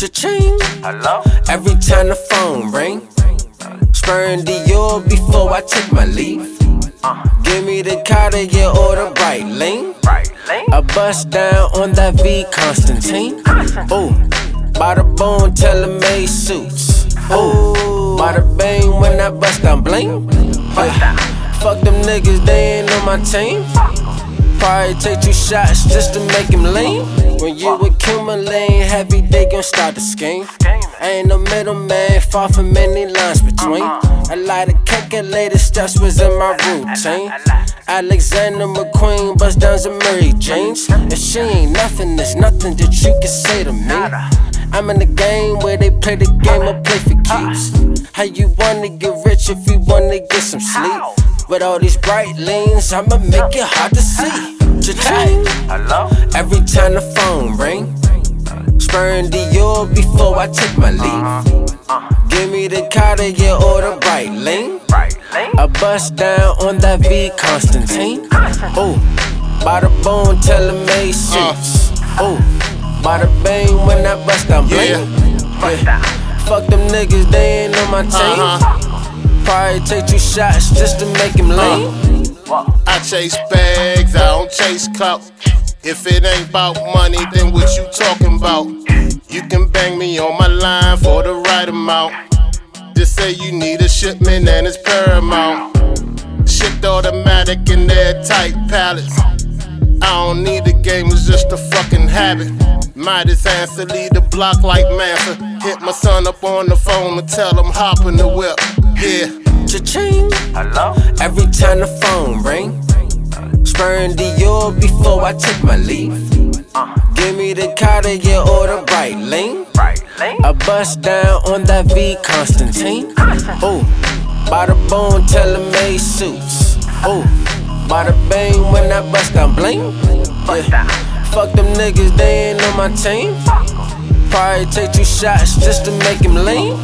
Cha-ching. Hello? Every time the phone ring, spurring Dior before I take my leave. Give me the Cartier or the bright lean. Right, lane? I bust down on that V Constantine. Ooh, the bone, tell tailor-made suits. Ooh, bada bang when I bust down bling. Hey, fuck them niggas, they ain't on my team. Probably take two shots just to make him lean. When you accumulate heavy, they gon' start to scheme. Ain't no middleman, far from any lines between. A lot of calculated steps was in my routine. Alexander McQueen, bust down and Mary Janes. If she ain't nothing, there's nothing that you can say to me. I'm in the game where they play the game, I play for keeps. How you wanna get rich if you wanna get some sleep? With all these bright lanes, I'ma make it hard to see. Cha-ching. Hello? Every time the phone ring, spurring Dior before I take my leave. Uh-huh. Uh-huh. Give me the Cartier or the bright. Right, lane? I bust down on that V Constantine. Ooh, bada bone, tailor-made suits. Ooh, the bang when I bust down bling. Yeah. Fuck them niggas, they ain't on my uh-huh. team. Probably take two shots just to make him lean. I chase bags, I don't chase clout. If it ain't about money, then what you talking about? You can bang me on my line for the right amount. Just say you need a shipment and it's paramount. Shipped automatic in airtight pallets. I don't need the game, it's just a fucking habit. Midas answer, lead the block like Mansa. Hit my son up on the phone and tell him hop in the whip. Yeah. Cha-ching. Hello? Every time the phone ring, spurring Dior before I take my leave. Give me the Cartier or the. Right, lane? I bust down on that V Constantine. Ooh, bada bone, tailor-made suits. Ooh, the bang when I bust down bling. Yeah. Fuck them niggas, they ain't on my team. Probably take two shots just to make him lean.